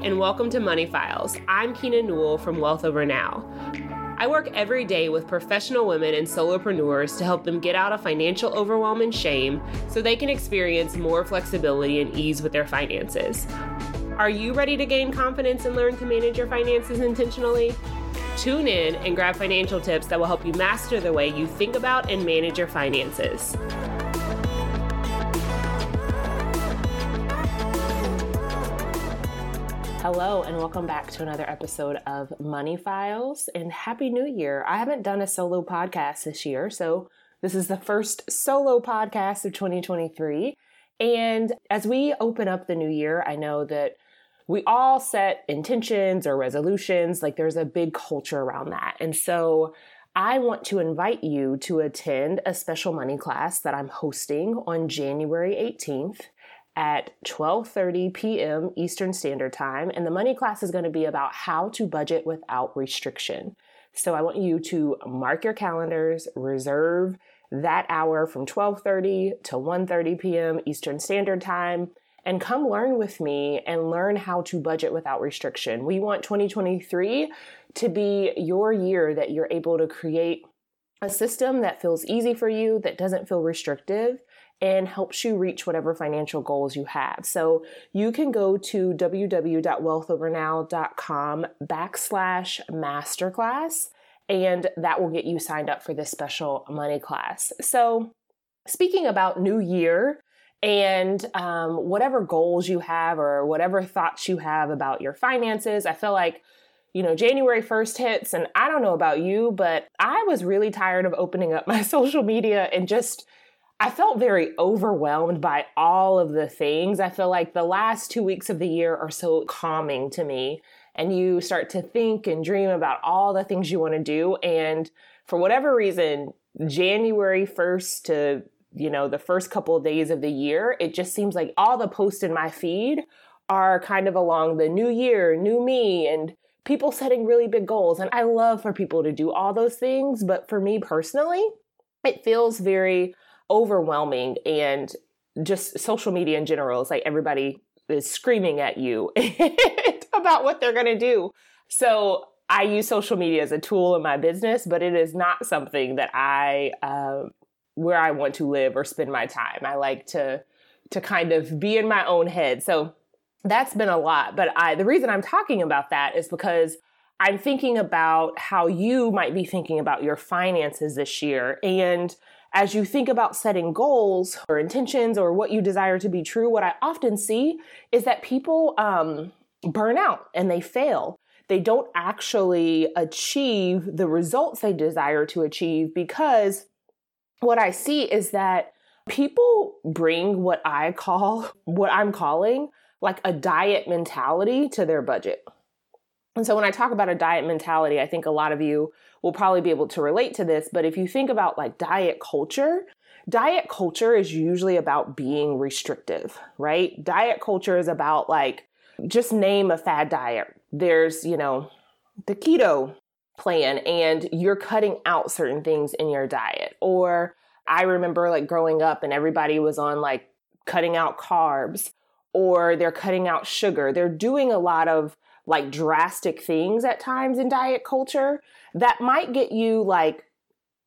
And welcome to Money Files. I'm Keena Newell from Wealth Over Now. I work every day with professional women and solopreneurs to help them get out of financial overwhelm and shame so they can experience more flexibility and ease with their finances. Are you ready to gain confidence and learn to manage your finances intentionally? Tune in and grab financial tips that will help you master the way you think about and manage your finances. Hello, and welcome back to another episode of Money Files. And Happy New Year! I haven't done a solo podcast this year, so this is the first solo podcast of 2023. And as we open up the new year, I know that we all set intentions or resolutions, like there's a big culture around that. And so I want to invite you to attend a special money class that I'm hosting on January 18th at 12:30 p.m. Eastern Standard Time and the money class is going to be about how to budget without restriction. So I want you to mark your calendars, reserve that hour from 12:30 to 1:30 p.m. Eastern Standard Time and come learn with me and learn how to budget without restriction. We want 2023 to be your year that you're able to create a system that feels easy for you, that doesn't feel restrictive, and helps you reach whatever financial goals you have. So you can go to www.wealthovernow.com backslash masterclass, and that will get you signed up for this special money class. So speaking about new year, and um, whatever goals you have or whatever thoughts you have about your finances, I feel like you know, January 1st hits, and I don't know about you, but I was really tired of opening up my social media and just I felt very overwhelmed by all of the things. I feel like the last two weeks of the year are so calming to me. And you start to think and dream about all the things you want to do. And for whatever reason, January 1st to, you know, the first couple of days of the year, it just seems like all the posts in my feed are kind of along the new year, new me, and people setting really big goals. And I love for people to do all those things. But for me personally, it feels very overwhelming and just social media in general is like everybody is screaming at you about what they're going to do. So I use social media as a tool in my business, but it is not something that I um, where I want to live or spend my time. I like to to kind of be in my own head. So that's been a lot. But I the reason I'm talking about that is because I'm thinking about how you might be thinking about your finances this year and as you think about setting goals or intentions or what you desire to be true, what I often see is that people um, burn out and they fail. They don't actually achieve the results they desire to achieve because what I see is that people bring what I call, what I'm calling, like a diet mentality to their budget. And so when I talk about a diet mentality, I think a lot of you will probably be able to relate to this. But if you think about like diet culture, diet culture is usually about being restrictive, right? Diet culture is about like, just name a fad diet. There's, you know, the keto plan, and you're cutting out certain things in your diet. Or I remember like growing up and everybody was on like cutting out carbs or they're cutting out sugar. They're doing a lot of like drastic things at times in diet culture that might get you like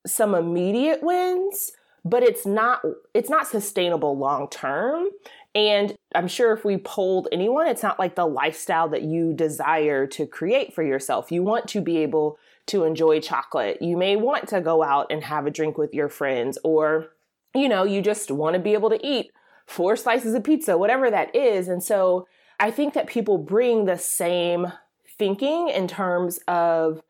some immediate wins but it's not it's not sustainable long term. And i'm sure if we polled anyone it's not like the lifestyle that you desire to create for yourself. You want to be able to enjoy chocolate. You may want to go out and have a drink with your friends or you know you just want to be able to eat four slices of pizza whatever that is. And so I think that people bring the same thinking in terms of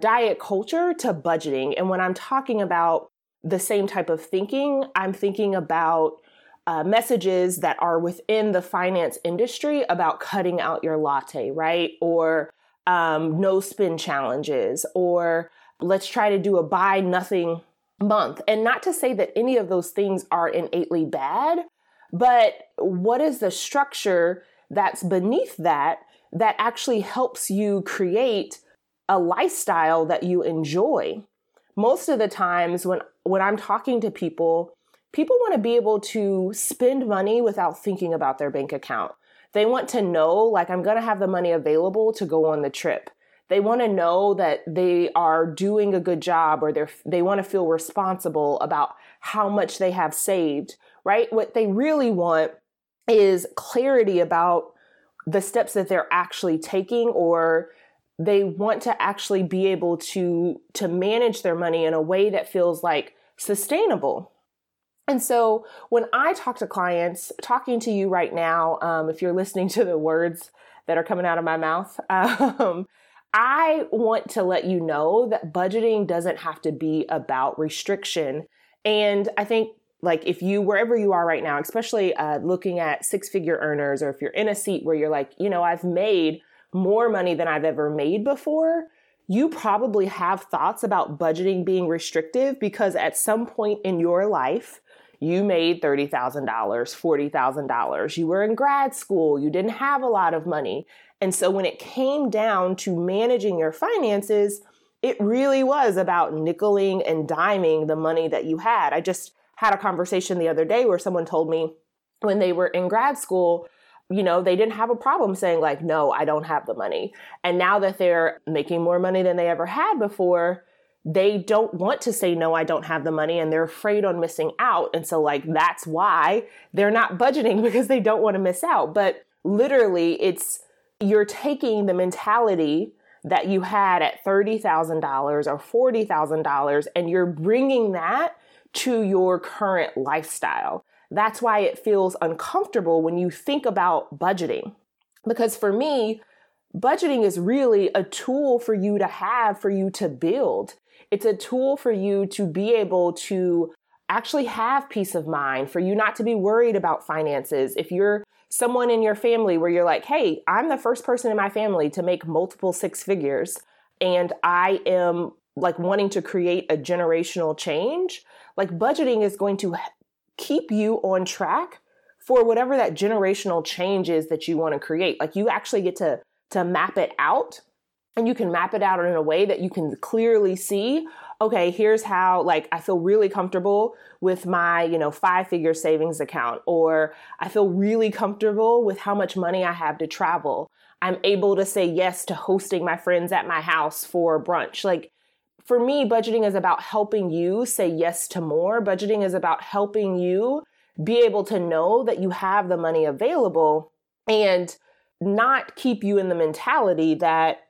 diet culture to budgeting. And when I'm talking about the same type of thinking, I'm thinking about uh, messages that are within the finance industry about cutting out your latte, right? Or um, no spend challenges, or let's try to do a buy nothing month. And not to say that any of those things are innately bad, but what is the structure that's beneath that that actually helps you create a lifestyle that you enjoy. Most of the times when when I'm talking to people, people want to be able to spend money without thinking about their bank account. They want to know, like, I'm going to have the money available to go on the trip. They want to know that they are doing a good job or they're, they want to feel responsible about how much they have saved, right? What they really want is clarity about the steps that they're actually taking or they want to actually be able to to manage their money in a way that feels like sustainable. And so when i talk to clients talking to you right now um, if you're listening to the words that are coming out of my mouth um, i want to let you know that budgeting doesn't have to be about restriction. And i think like if you wherever you are right now especially uh, looking at six figure earners or if you're in a seat where you're like you know i've made more money than i've ever made before you probably have thoughts about budgeting being restrictive because at some point in your life you made $30,000, $40,000. You were in grad school, you didn't have a lot of money. And so when it came down to managing your finances, it really was about nickeling and diming the money that you had. I just had a conversation the other day where someone told me when they were in grad school, you know, they didn't have a problem saying, like, no, I don't have the money. And now that they're making more money than they ever had before, they don't want to say, no, I don't have the money, and they're afraid on missing out. And so, like, that's why they're not budgeting because they don't want to miss out. But literally, it's you're taking the mentality that you had at $30,000 or $40,000 and you're bringing that to your current lifestyle. That's why it feels uncomfortable when you think about budgeting. Because for me, budgeting is really a tool for you to have, for you to build. It's a tool for you to be able to actually have peace of mind, for you not to be worried about finances. If you're someone in your family where you're like, hey, I'm the first person in my family to make multiple six figures, and I am like wanting to create a generational change, like budgeting is going to keep you on track for whatever that generational change is that you want to create. Like you actually get to to map it out and you can map it out in a way that you can clearly see okay here's how like i feel really comfortable with my you know five figure savings account or i feel really comfortable with how much money i have to travel i'm able to say yes to hosting my friends at my house for brunch like for me, budgeting is about helping you say yes to more. Budgeting is about helping you be able to know that you have the money available and not keep you in the mentality that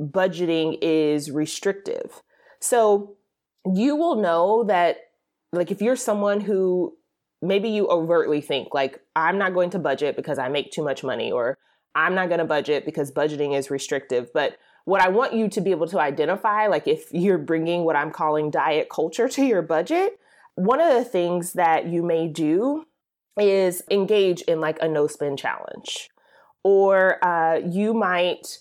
budgeting is restrictive. So you will know that, like, if you're someone who maybe you overtly think, like, I'm not going to budget because I make too much money, or I'm not going to budget because budgeting is restrictive. But what I want you to be able to identify, like if you're bringing what I'm calling diet culture to your budget, one of the things that you may do is engage in like a no spend challenge. Or uh, you might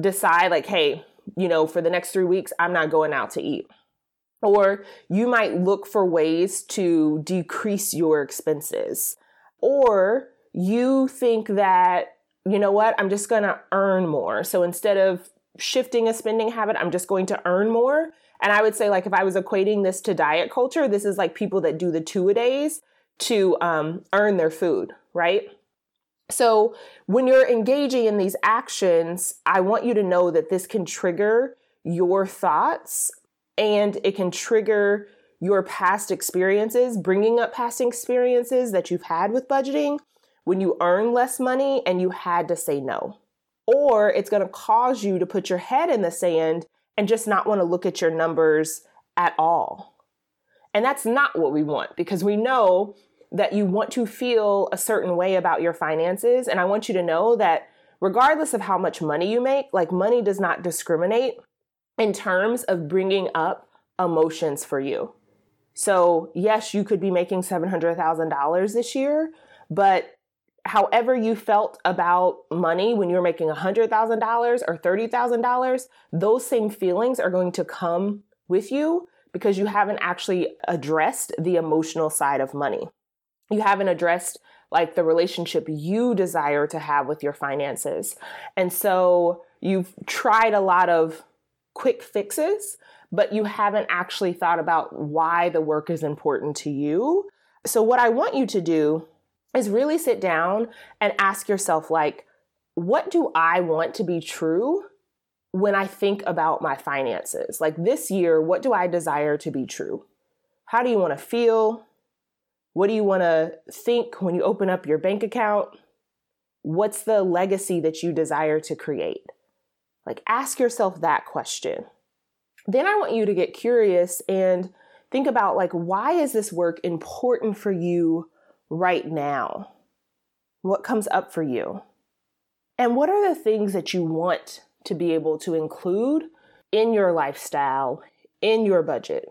decide, like, hey, you know, for the next three weeks, I'm not going out to eat. Or you might look for ways to decrease your expenses. Or you think that, you know what, I'm just gonna earn more. So instead of shifting a spending habit. I'm just going to earn more. And I would say, like, if I was equating this to diet culture, this is like people that do the two a days to um, earn their food, right? So when you're engaging in these actions, I want you to know that this can trigger your thoughts and it can trigger your past experiences, bringing up past experiences that you've had with budgeting when you earn less money and you had to say no or it's going to cause you to put your head in the sand and just not want to look at your numbers at all. And that's not what we want because we know that you want to feel a certain way about your finances. And I want you to know that regardless of how much money you make, like money does not discriminate in terms of bringing up emotions for you. So, yes, you could be making $700,000 this year, but however you felt about money when you were making $100,000 or $30,000, those same feelings are going to come with you because you haven't actually addressed the emotional side of money. You haven't addressed like the relationship you desire to have with your finances. And so you've tried a lot of quick fixes, but you haven't actually thought about why the work is important to you. So, what I want you to do is really sit down and ask yourself, like, what do I want to be true when I think about my finances? Like this year, what do I desire to be true? How do you want to feel? What do you want to think when you open up your bank account? What's the legacy that you desire to create? Like, ask yourself that question. Then I want you to get curious and think about, like, why is this work important for you right now? What comes up for you? And what are the things that you want to be able to include in your lifestyle, in your budget?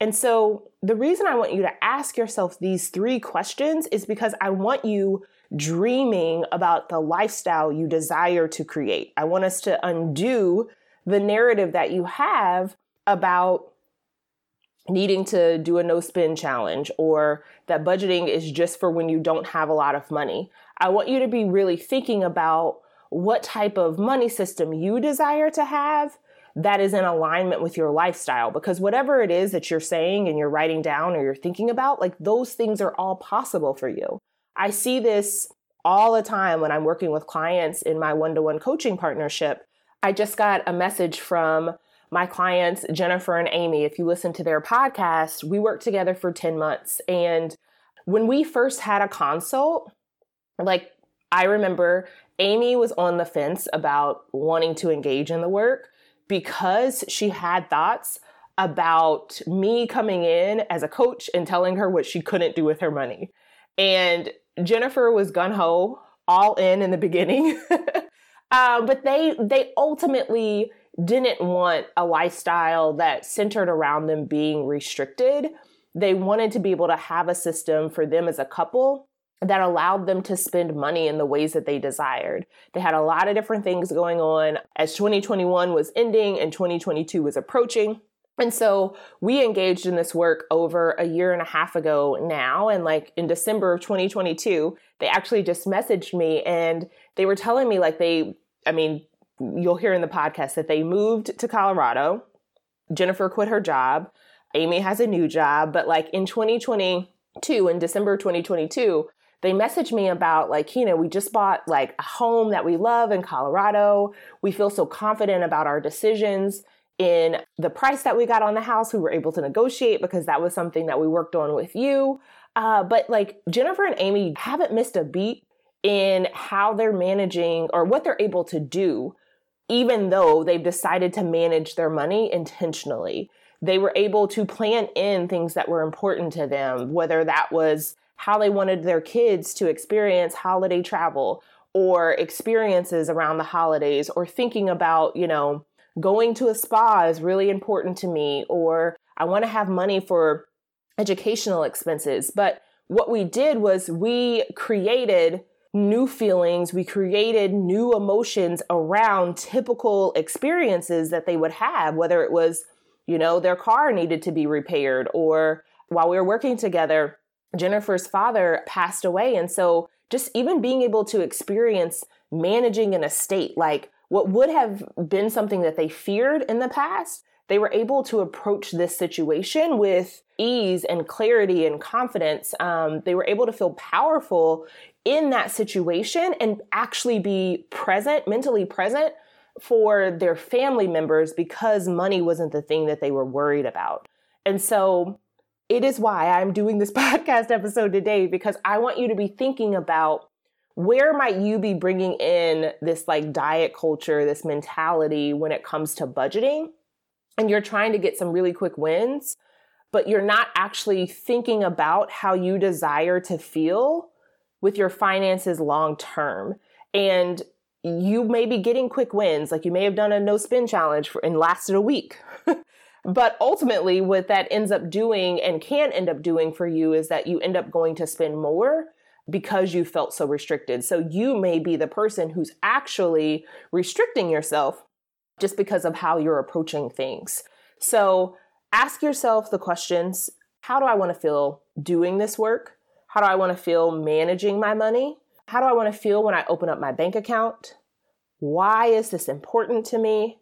And so, the reason I want you to ask yourself these three questions is because I want you dreaming about the lifestyle you desire to create. I want us to undo the narrative that you have about needing to do a no spend challenge or that budgeting is just for when you don't have a lot of money. I want you to be really thinking about what type of money system you desire to have that is in alignment with your lifestyle because whatever it is that you're saying and you're writing down or you're thinking about, like those things are all possible for you. I see this all the time when I'm working with clients in my one to one coaching partnership. I just got a message from my clients, Jennifer and Amy. If you listen to their podcast, we worked together for 10 months. And when we first had a consult, like I remember Amy was on the fence about wanting to engage in the work because she had thoughts about me coming in as a coach and telling her what she couldn't do with her money. And Jennifer was gun ho, all in in the beginning, uh, but they they ultimately didn't want a lifestyle that centered around them being restricted. They wanted to be able to have a system for them as a couple that allowed them to spend money in the ways that they desired. They had a lot of different things going on as 2021 was ending and 2022 was approaching. And so we engaged in this work over a year and a half ago now. And like in December of 2022, they actually just messaged me and they were telling me, like, they, I mean, you'll hear in the podcast that they moved to Colorado. Jennifer quit her job. Amy has a new job. But like in 2022, in December 2022, they messaged me about like, you know, we just bought like a home that we love in Colorado. We feel so confident about our decisions in the price that we got on the house. We were able to negotiate because that was something that we worked on with you. Uh, but like Jennifer and Amy haven't missed a beat in how they're managing or what they're able to do, even though they've decided to manage their money intentionally. They were able to plan in things that were important to them, whether that was how they wanted their kids to experience holiday travel or experiences around the holidays or thinking about, you know, going to a spa is really important to me, or I want to have money for educational expenses. But what we did was we created new feelings, we created new emotions around typical experiences that they would have, whether it was, you know, their car needed to be repaired, or while we were working together, Jennifer's father passed away. And so just even being able to experience managing an estate, like what would have been something that they feared in the past, they were able to approach this situation with ease and clarity and confidence. Um, they were able to feel powerful in that situation and actually be present, mentally present for their family members because money wasn't the thing that they were worried about. And so it is why I'm doing this podcast episode today because I want you to be thinking about where might you be bringing in this like diet culture, this mentality when it comes to budgeting? And you're trying to get some really quick wins, but you're not actually thinking about how you desire to feel with your finances long term. And you may be getting quick wins, like you may have done a no spend challenge for, and lasted a week. but ultimately, what that ends up doing and can end up doing for you is that you end up going to spend more because you felt so restricted. So you may be the person who's actually restricting yourself just because of how you're approaching things. So ask yourself the questions How do I want to feel doing this work? How do I want to feel managing my money? How do I want to feel when I open up my bank account? Why is this important to me?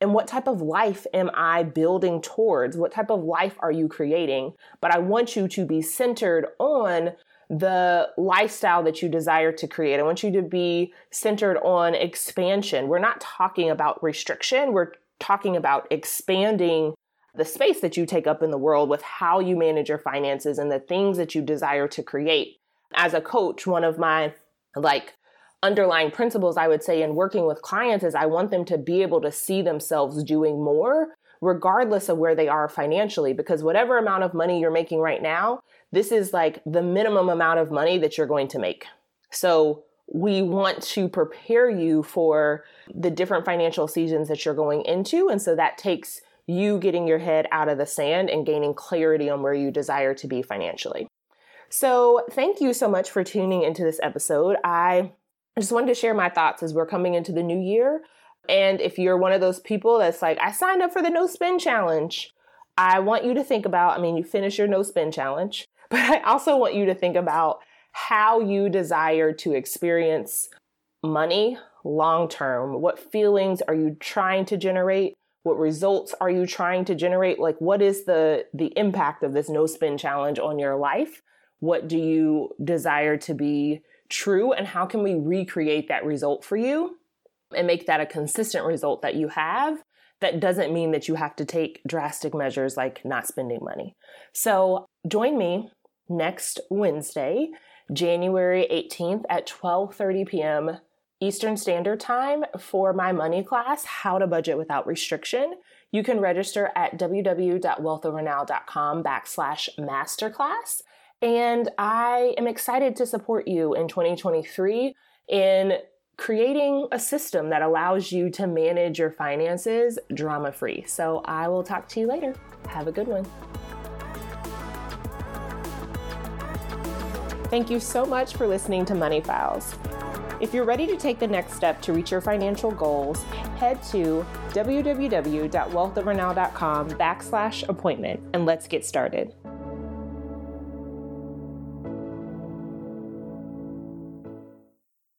And what type of life am I building towards? What type of life are you creating? But I want you to be centered on the lifestyle that you desire to create. I want you to be centered on expansion. We're not talking about restriction, we're talking about expanding the space that you take up in the world with how you manage your finances and the things that you desire to create. As a coach, one of my like underlying principles I would say in working with clients is I want them to be able to see themselves doing more regardless of where they are financially because whatever amount of money you're making right now, this is like the minimum amount of money that you're going to make. So we want to prepare you for the different financial seasons that you're going into and so that takes you getting your head out of the sand and gaining clarity on where you desire to be financially. So, thank you so much for tuning into this episode. I just wanted to share my thoughts as we're coming into the new year. And if you're one of those people that's like, I signed up for the no spend challenge, I want you to think about, I mean, you finish your no spend challenge, but I also want you to think about how you desire to experience money long term. What feelings are you trying to generate? What results are you trying to generate? Like what is the the impact of this no spend challenge on your life? What do you desire to be true and how can we recreate that result for you and make that a consistent result that you have? That doesn't mean that you have to take drastic measures like not spending money. So join me next wednesday january 18th at 12:30 p.m Eastern Standard Time for my money class, How to Budget Without Restriction. You can register at www.wealthovernow.com backslash masterclass. And I am excited to support you in 2023 in creating a system that allows you to manage your finances drama free. So I will talk to you later. Have a good one. Thank you so much for listening to Money Files. If you're ready to take the next step to reach your financial goals, head to www.wealthovernow.com backslash appointment and let's get started.